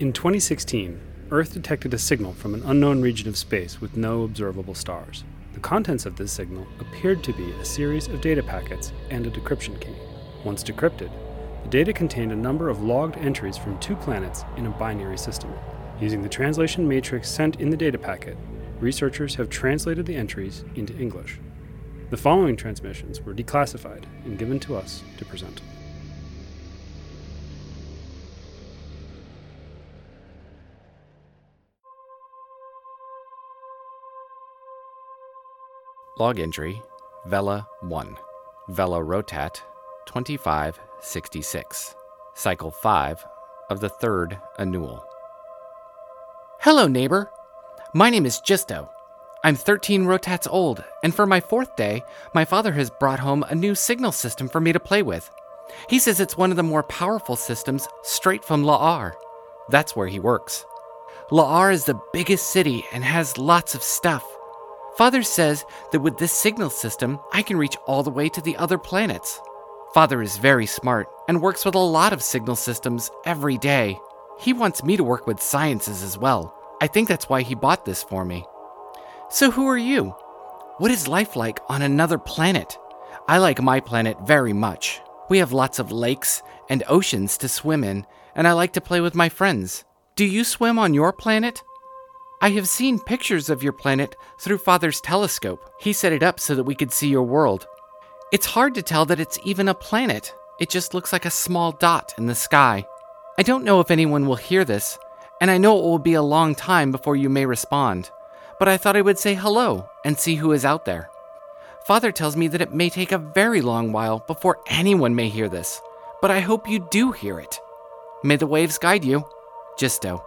In 2016, Earth detected a signal from an unknown region of space with no observable stars. The contents of this signal appeared to be a series of data packets and a decryption key. Once decrypted, the data contained a number of logged entries from two planets in a binary system. Using the translation matrix sent in the data packet, researchers have translated the entries into English. The following transmissions were declassified and given to us to present. Log entry Vela 1, Vela Rotat 2566, Cycle 5 of the third annual. Hello, neighbor. My name is Jisto. I'm 13 rotats old, and for my fourth day, my father has brought home a new signal system for me to play with. He says it's one of the more powerful systems straight from La'ar. That's where he works. La'ar is the biggest city and has lots of stuff. Father says that with this signal system, I can reach all the way to the other planets. Father is very smart and works with a lot of signal systems every day. He wants me to work with sciences as well. I think that's why he bought this for me. So, who are you? What is life like on another planet? I like my planet very much. We have lots of lakes and oceans to swim in, and I like to play with my friends. Do you swim on your planet? I have seen pictures of your planet through Father's telescope. He set it up so that we could see your world. It's hard to tell that it's even a planet, it just looks like a small dot in the sky. I don't know if anyone will hear this, and I know it will be a long time before you may respond, but I thought I would say hello and see who is out there. Father tells me that it may take a very long while before anyone may hear this, but I hope you do hear it. May the waves guide you. Jisto.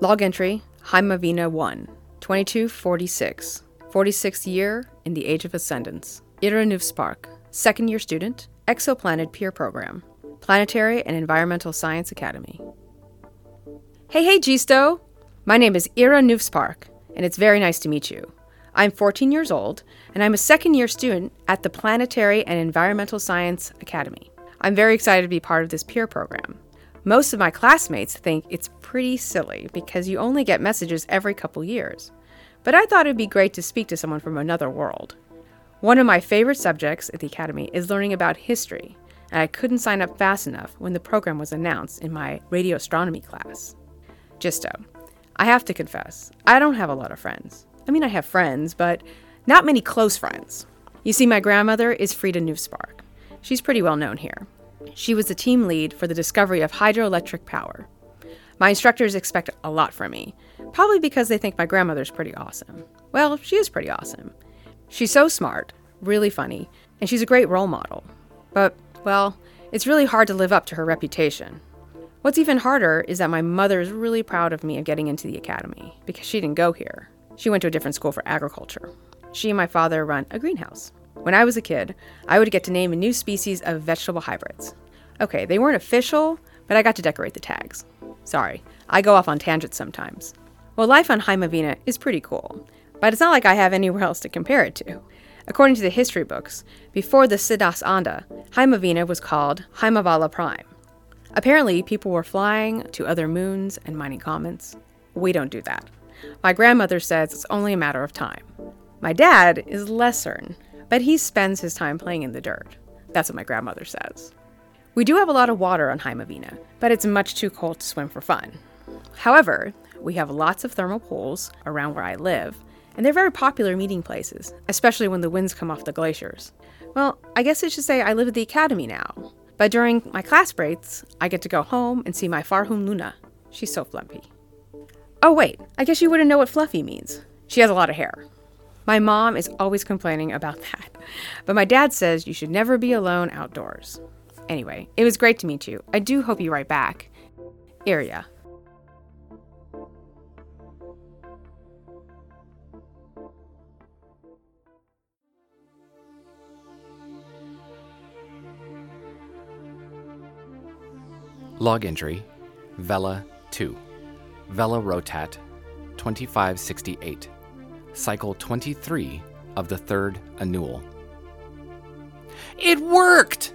Log entry Heimavinna 1, 2246, 46th year in the Age of Ascendance. Irja Spark, second year student, Exoplanet Peer Program, Planetary and Environmental Science Academy. Hey, hey, Jisto! My name is Irja Nufspark, and it's very nice to meet you. I'm 14 years old, and I'm a second year student at the Planetary and Environmental Science Academy. I'm very excited to be part of this peer program. Most of my classmates think it's pretty silly because you only get messages every couple years. But I thought it'd be great to speak to someone from another world. One of my favorite subjects at the Academy is learning about history, and I couldn't sign up fast enough when the program was announced in my radio astronomy class. Jisto, I have to confess, I don't have a lot of friends. I mean, I have friends, but not many close friends. You see, my grandmother is Frida Newspark. She's pretty well known here. She was the team lead for the discovery of hydroelectric power. My instructors expect a lot from me, probably because they think my grandmother's pretty awesome. Well, she is pretty awesome. She's so smart, really funny, and she's a great role model. But, well, it's really hard to live up to her reputation. What's even harder is that my mother is really proud of me of getting into the academy because she didn't go here. She went to a different school for agriculture. She and my father run a greenhouse. When I was a kid, I would get to name a new species of vegetable hybrids. Okay, they weren't official, but I got to decorate the tags. Sorry, I go off on tangents sometimes. Well, life on Heimavinna is pretty cool, but it's not like I have anywhere else to compare it to. According to the history books, before the Siddhas Anda, Heimavinna was called Haimavala Prime. Apparently, people were flying to other moons and mining comets. We don't do that. My grandmother says it's only a matter of time. My dad is less certain, but he spends his time playing in the dirt. That's what my grandmother says. We do have a lot of water on Heimavinna, but it's much too cold to swim for fun. However, we have lots of thermal pools around where I live, and they're very popular meeting places, especially when the winds come off the glaciers. Well, I guess I should say I live at the academy now, but during my class breaks, I get to go home and see my Farhun Luna. She's so fluffy. Oh, wait, I guess you wouldn't know what fluffy means. She has a lot of hair. My mom is always complaining about that, but my dad says you should never be alone outdoors. Anyway, it was great to meet you. I do hope you write back. Irja. Log entry Vela 2, Vela Rotat 2568, Cycle 23 of the third annual. It worked!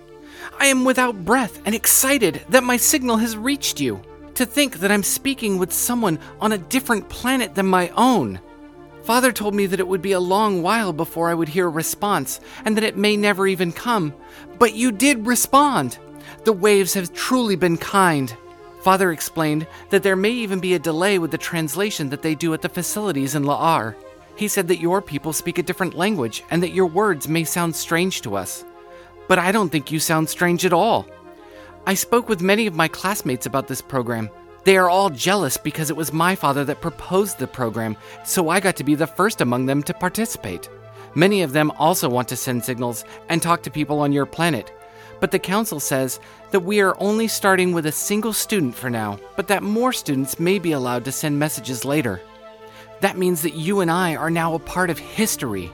I am without breath and excited that my signal has reached you. To think that I'm speaking with someone on a different planet than my own. Father told me that it would be a long while before I would hear a response, and that it may never even come. But you did respond! The waves have truly been kind. Father explained that there may even be a delay with the translation that they do at the facilities in La'ar. He said that your people speak a different language and that your words may sound strange to us. But I don't think you sound strange at all. I spoke with many of my classmates about this program. They are all jealous because it was my father that proposed the program, so I got to be the first among them to participate. Many of them also want to send signals and talk to people on your planet. But the council says that we are only starting with a single student for now, but that more students may be allowed to send messages later. That means that you and I are now a part of history.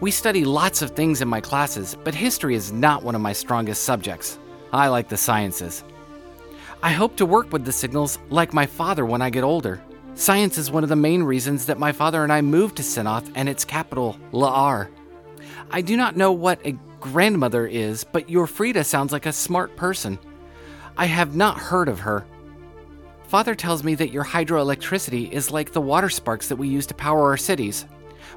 We study lots of things in my classes, but history is not one of my strongest subjects. I like the sciences. I hope to work with the signals like my father when I get older. Science is one of the main reasons that my father and I moved to Sinoth and its capital, La'ar. I do not know what a grandmother is, but your Frida sounds like a smart person. I have not heard of her. Father tells me that your hydroelectricity is like the water sparks that we use to power our cities.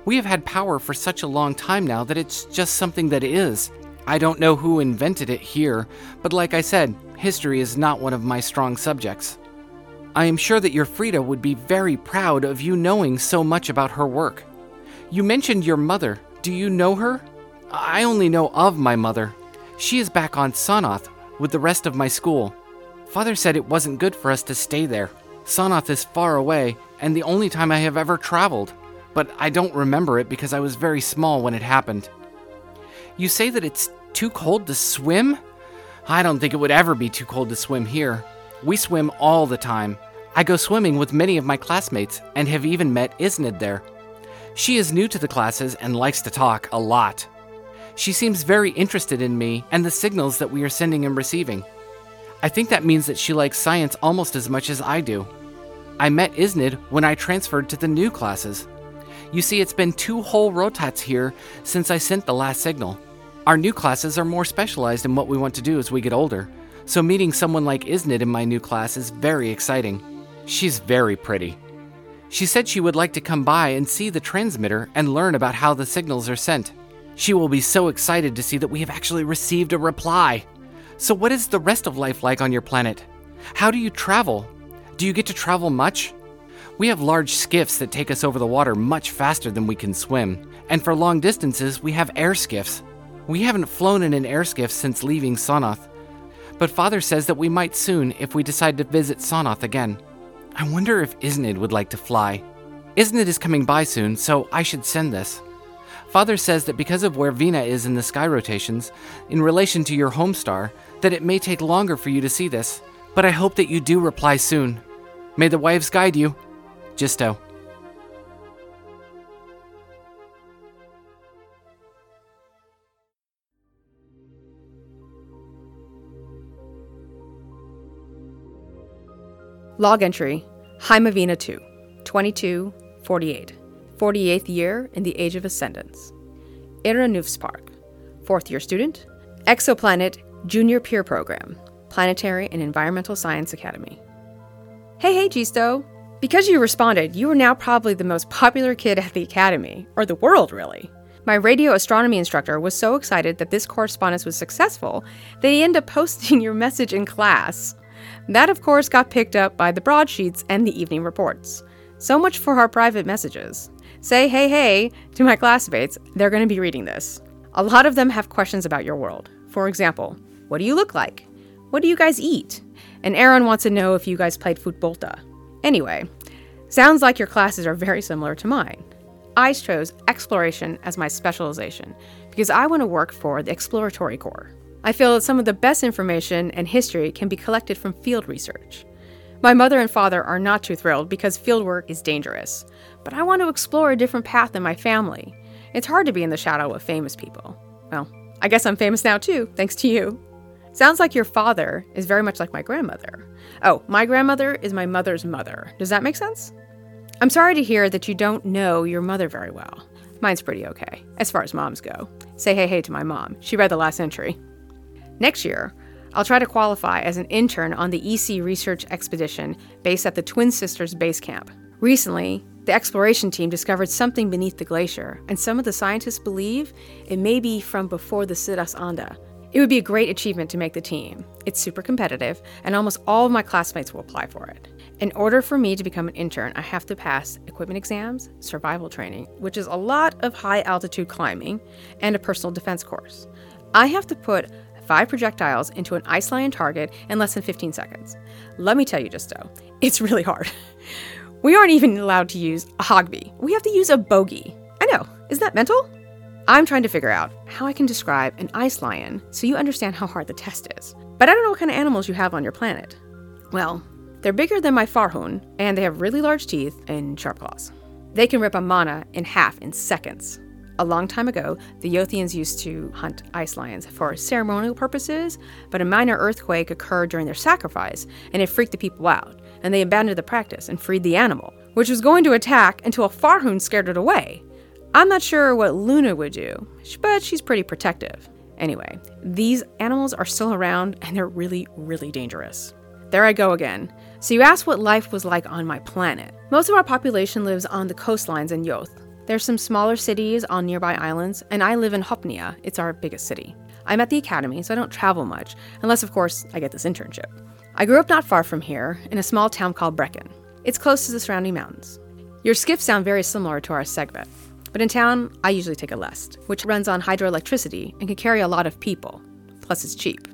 We have had power for such a long time now that it's just something that is. I don't know who invented it here, but like I said, history is not one of my strong subjects. I am sure that your Frida would be very proud of you knowing so much about her work. You mentioned your mother. Do you know her? I only know of my mother. She is back on Sonoth with the rest of my school. Father said it wasn't good for us to stay there. Sonoth is far away, and the only time I have ever traveled, but I don't remember it because I was very small when it happened. You say that it's too cold to swim? I don't think it would ever be too cold to swim here. We swim all the time. I go swimming with many of my classmates and have even met Isnid there. She is new to the classes and likes to talk a lot. She seems very interested in me and the signals that we are sending and receiving. I think that means that she likes science almost as much as I do. I met Isnid when I transferred to the new classes. You see, it's been two whole rotats here since I sent the last signal. Our new classes are more specialized in what we want to do as we get older, so meeting someone like Isnid in my new class is very exciting. She's very pretty. She said she would like to come by and see the transmitter and learn about how the signals are sent. She will be so excited to see that we have actually received a reply. So, what is the rest of life like on your planet? How do you travel? Do you get to travel much? We have large skiffs that take us over the water much faster than we can swim, and for long distances, we have air skiffs. We haven't flown in an air skiff since leaving Sonoth, but Father says that we might soon if we decide to visit Sonoth again. I wonder if Isnid would like to fly. Isnid is coming by soon, so I should send this. Father says that because of where Vina is in the sky rotations, in relation to your home star, that it may take longer for you to see this, but I hope that you do reply soon. May the wives guide you. Jisto. Log entry Heimavinna 2, 2248. 48th year in the Age of Ascendance. Irja Nufspark, 4th year student. Exoplanet Junior Peer Program, Planetary and Environmental Science Academy. Hey, hey, Jisto! Because you responded, you are now probably the most popular kid at the Academy, or the world, really. My radio astronomy instructor was so excited that this correspondence was successful that he ended up posting your message in class. That, of course, got picked up by the broadsheets and the evening reports. So much for our private messages. Say hey hey to my classmates, they're going to be reading this. A lot of them have questions about your world. For example, what do you look like? What do you guys eat? And Aaron wants to know if you guys played Futbolta. Anyway, sounds like your classes are very similar to mine. I chose exploration as my specialization because I want to work for the Exploratory Corps. I feel that some of the best information and history can be collected from field research. My mother and father are not too thrilled because fieldwork is dangerous, but I want to explore a different path than my family. It's hard to be in the shadow of famous people. Well, I guess I'm famous now too, thanks to you. Sounds like your father is very much like my grandmother. Oh, my grandmother is my mother's mother. Does that make sense? I'm sorry to hear that you don't know your mother very well. Mine's pretty okay, as far as moms go. Say hey hey to my mom. She read the last entry. Next year, I'll try to qualify as an intern on the EC research expedition based at the Twin Sisters Base Camp. Recently, the exploration team discovered something beneath the glacier, and some of the scientists believe it may be from before the Sidas Anda. It would be a great achievement to make the team. It's super competitive, and almost all of my classmates will apply for it. In order for me to become an intern, I have to pass equipment exams, survival training, which is a lot of high altitude climbing, and a personal defense course. I have to put five projectiles into an ice lion target in less than 15 seconds. Let me tell you, just Justo, it's really hard. We aren't even allowed to use a hogby. We have to use a bogey. I know, isn't that mental? I'm trying to figure out how I can describe an ice lion so you understand how hard the test is. But I don't know what kind of animals you have on your planet. Well, they're bigger than my farhun, and they have really large teeth and sharp claws. They can rip a mana in half in seconds. A long time ago, the Yothians used to hunt ice lions for ceremonial purposes, but a minor earthquake occurred during their sacrifice, and it freaked the people out and they abandoned the practice and freed the animal, which was going to attack until a Farhun scared it away. I'm not sure what Luna would do, but she's pretty protective. Anyway, these animals are still around and they're really, really dangerous. There I go again. So, you asked what life was like on my planet. Most of our population lives on the coastlines in Yoth. There's some smaller cities on nearby islands, and I live in Hopnia. It's our biggest city. I'm at the academy, so I don't travel much, unless, of course, I get this internship. I grew up not far from here, in a small town called Brecken. It's close to the surrounding mountains. Your skiffs sound very similar to our Segbet, but in town, I usually take a Lest, which runs on hydroelectricity and can carry a lot of people. Plus, it's cheap.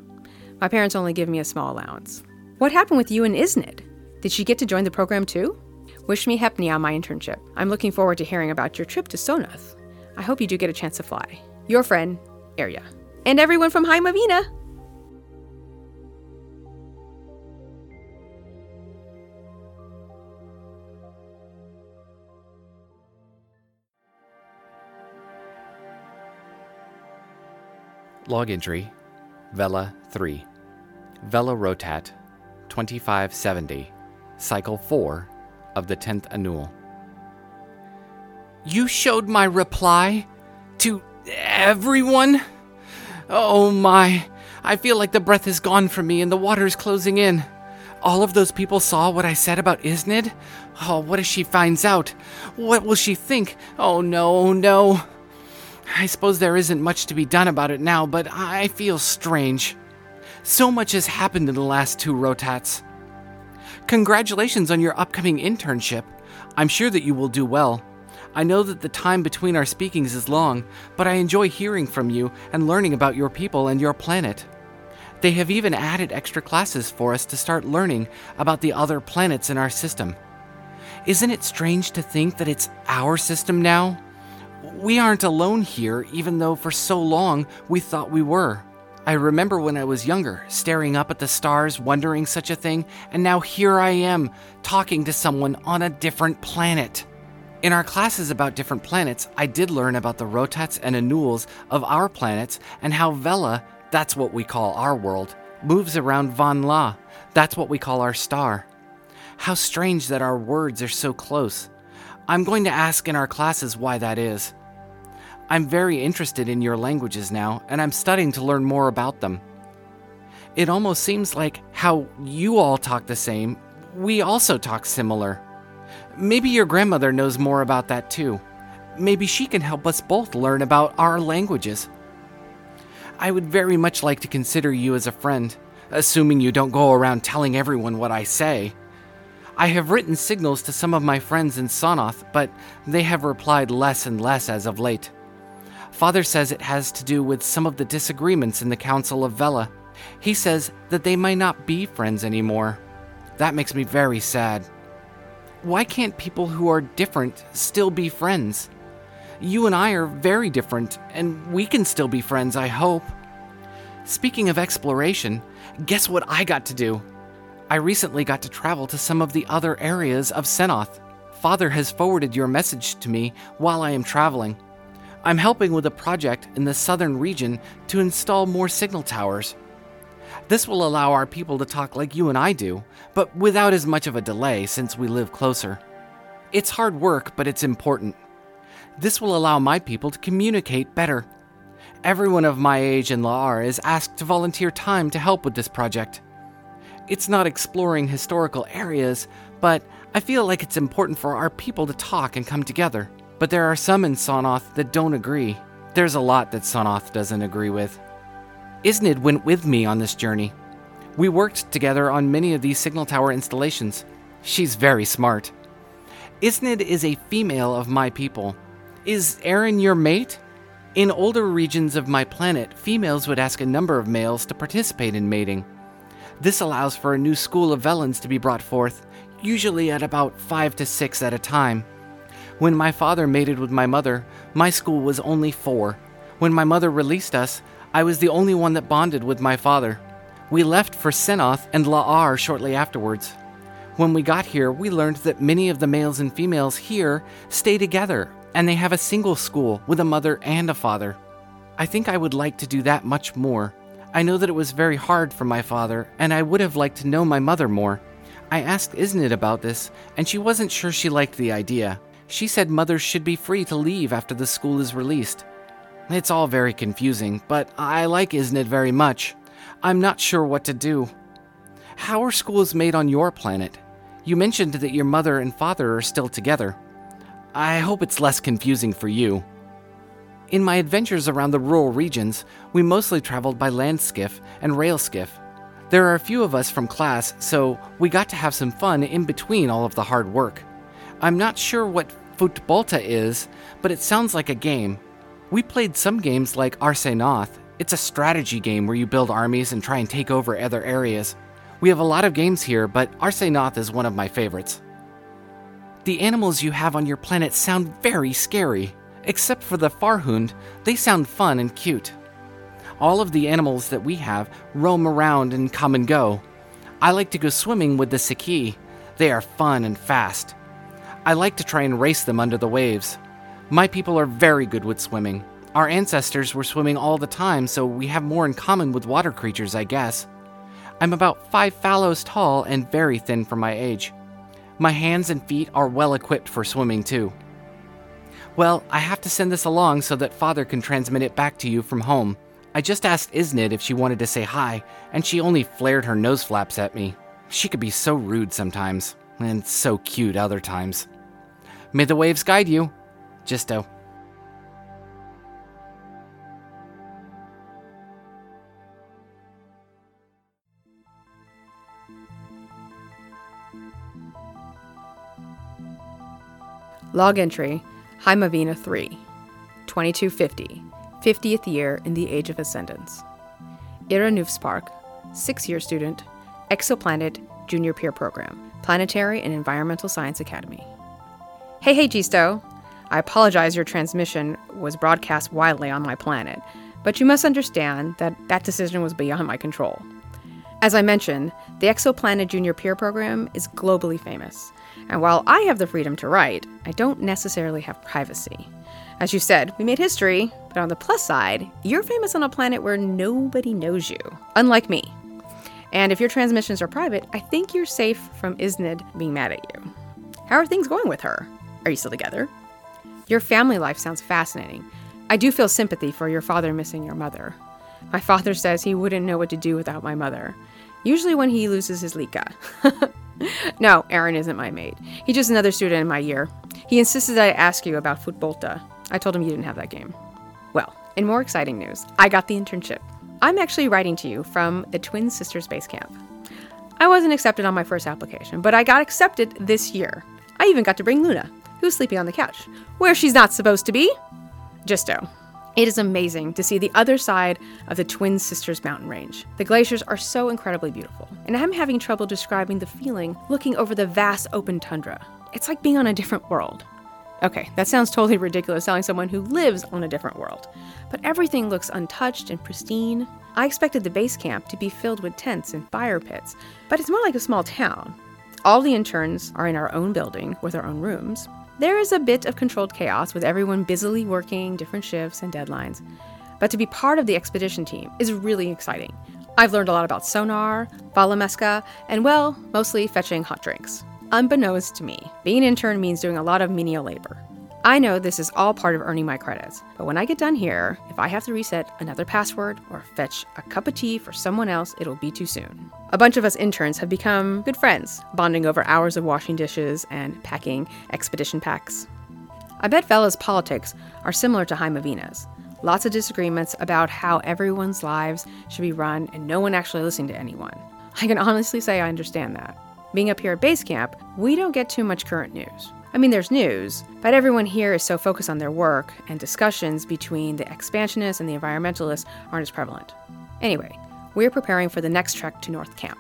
My parents only give me a small allowance. What happened with you and Isnid? Did she get to join the program too? Wish me Hepni on my internship. I'm looking forward to hearing about your trip to Sonath. I hope you do get a chance to fly. Your friend, Arya. And everyone from Heimavinna! Log entry Vela 3. Vela Rotat 2570. Cycle 4 of the 10th Annual. You showed my reply to everyone? Oh my, I feel like the breath is gone from me and the water is closing in. All of those people saw what I said about Isnid? Oh, what if she finds out? What will she think? Oh no, oh no. I suppose there isn't much to be done about it now, but I feel strange. So much has happened in the last two rotats. Congratulations on your upcoming internship. I'm sure that you will do well. I know that the time between our speakings is long, but I enjoy hearing from you and learning about your people and your planet. They have even added extra classes for us to start learning about the other planets in our system. Isn't it strange to think that it's our system now? We aren't alone here, even though for so long we thought we were. I remember when I was younger, staring up at the stars, wondering such a thing, and now here I am, talking to someone on a different planet. In our classes about different planets, I did learn about the rotats and annuls of our planets and how Vela, that's what we call our world, moves around Van La, that's what we call our star. How strange that our words are so close. I'm going to ask in our classes why that is. I'm very interested in your languages now, and I'm studying to learn more about them. It almost seems like how you all talk the same, we also talk similar. Maybe your grandmother knows more about that too. Maybe she can help us both learn about our languages. I would very much like to consider you as a friend, assuming you don't go around telling everyone what I say. I have written signals to some of my friends in Sonoth, but they have replied less and less as of late. Father says it has to do with some of the disagreements in the Council of Vela. He says that they might not be friends anymore. That makes me very sad. Why can't people who are different still be friends? You and I are very different, and we can still be friends, I hope. Speaking of exploration, guess what I got to do? I recently got to travel to some of the other areas of Senoth. Father has forwarded your message to me while I am traveling. I'm helping with a project in the southern region to install more signal towers. This will allow our people to talk like you and I do, but without as much of a delay since we live closer. It's hard work, but it's important. This will allow my people to communicate better. Everyone of my age in La'ar is asked to volunteer time to help with this project. It's not exploring historical areas, but I feel like it's important for our people to talk and come together. But there are some in Sonoth that don't agree. There's a lot that Sonoth doesn't agree with. Isnid went with me on this journey. We worked together on many of these signal tower installations. She's very smart. Isnid is a female of my people. Is Aaron your mate? In older regions of my planet, females would ask a number of males to participate in mating. This allows for a new school of Velans to be brought forth, usually at about five to six at a time. When my father mated with my mother, my school was only four. When my mother released us, I was the only one that bonded with my father. We left for Senoth and La'ar shortly afterwards. When we got here, we learned that many of the males and females here stay together and they have a single school with a mother and a father. I think I would like to do that much more. I know that it was very hard for my father, and I would have liked to know my mother more. I asked Isnid about this, and she wasn't sure she liked the idea. She said mothers should be free to leave after the school is released. It's all very confusing, but I like Isnid very much. I'm not sure what to do. How are schools made on your planet? You mentioned that your mother and father are still together. I hope it's less confusing for you. In my adventures around the rural regions, we mostly traveled by land skiff and rail skiff. There are a few of us from class, so we got to have some fun in between all of the hard work. I'm not sure what Futbolta is, but it sounds like a game. We played some games like Arse Noth. It's a strategy game where you build armies and try and take over other areas. We have a lot of games here, but Arse Noth is one of my favorites. The animals you have on your planet sound very scary. Except for the Farhund, they sound fun and cute. All of the animals that we have roam around and come and go. I like to go swimming with the Siki. They are fun and fast. I like to try and race them under the waves. My people are very good with swimming. Our ancestors were swimming all the time, so we have more in common with water creatures, I guess. I'm about five fallows tall and very thin for my age. My hands and feet are well equipped for swimming too. Well, I have to send this along so that Father can transmit it back to you from home. I just asked Isnid if she wanted to say hi, and she only flared her nose flaps at me. She could be so rude sometimes, and so cute other times. May the waves guide you. Jisto. Log entry Heimavinna 3, 2250, 50th year in the Age of Ascendance. Irja Nufspark, 6 year student, Exoplanet Junior Peer Program, Planetary and Environmental Science Academy. Hey, hey, Jisto! I apologize your transmission was broadcast widely on my planet, but you must understand that that decision was beyond my control. As I mentioned, the Exoplanet Junior Peer Program is globally famous, and while I have the freedom to write, I don't necessarily have privacy. As you said, we made history, but on the plus side, you're famous on a planet where nobody knows you, unlike me. And if your transmissions are private, I think you're safe from Isnid being mad at you. How are things going with her? Are you still together? Your family life sounds fascinating. I do feel sympathy for your father missing your mother. My father says he wouldn't know what to do without my mother, usually when he loses his Lika. no, Aaron isn't my mate. He's just another student in my year. He insisted that I ask you about Futbolta. I told him you didn't have that game. Well, in more exciting news, I got the internship. I'm actually writing to you from the Twin Sisters Base Camp. I wasn't accepted on my first application, but I got accepted this year. I even got to bring Luna, who's sleeping on the couch, where she's not supposed to be. Justo. It is amazing to see the other side of the Twin Sisters mountain range. The glaciers are so incredibly beautiful, and I'm having trouble describing the feeling looking over the vast open tundra. It's like being on a different world. Okay, that sounds totally ridiculous telling someone who lives on a different world, but everything looks untouched and pristine. I expected the base camp to be filled with tents and fire pits, but it's more like a small town. All the interns are in our own building with our own rooms, there is a bit of controlled chaos with everyone busily working different shifts and deadlines, but to be part of the expedition team is really exciting. I've learned a lot about sonar, Valameska, and well, mostly fetching hot drinks. Unbeknownst to me, being an intern means doing a lot of menial labor. I know this is all part of earning my credits, but when I get done here, if I have to reset another password or fetch a cup of tea for someone else, it'll be too soon. A bunch of us interns have become good friends, bonding over hours of washing dishes and packing expedition packs. I bet Vela's politics are similar to Heimavinna's. Lots of disagreements about how everyone's lives should be run and no one actually listening to anyone. I can honestly say I understand that. Being up here at base camp, we don't get too much current news. I mean, there's news, but everyone here is so focused on their work, and discussions between the expansionists and the environmentalists aren't as prevalent. Anyway, we're preparing for the next trek to North Camp.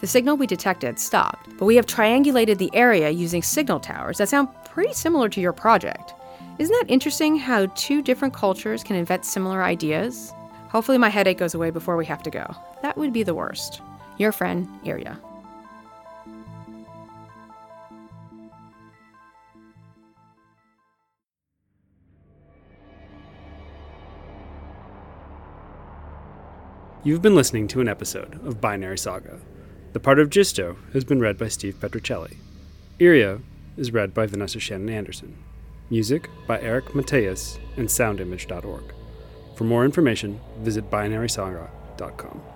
The signal we detected stopped, but we have triangulated the area using signal towers that sound pretty similar to your project. Isn't that interesting how two different cultures can invent similar ideas? Hopefully, my headache goes away before we have to go. That would be the worst. Your friend, Irja. You've been listening to an episode of Binary Saga. The part of Jisto has been read by Steve Petricelli. Irja is read by Vanessa Shannon Anderson. Music by Eric Matyas and soundimage.org. For more information, visit binarysaga.com.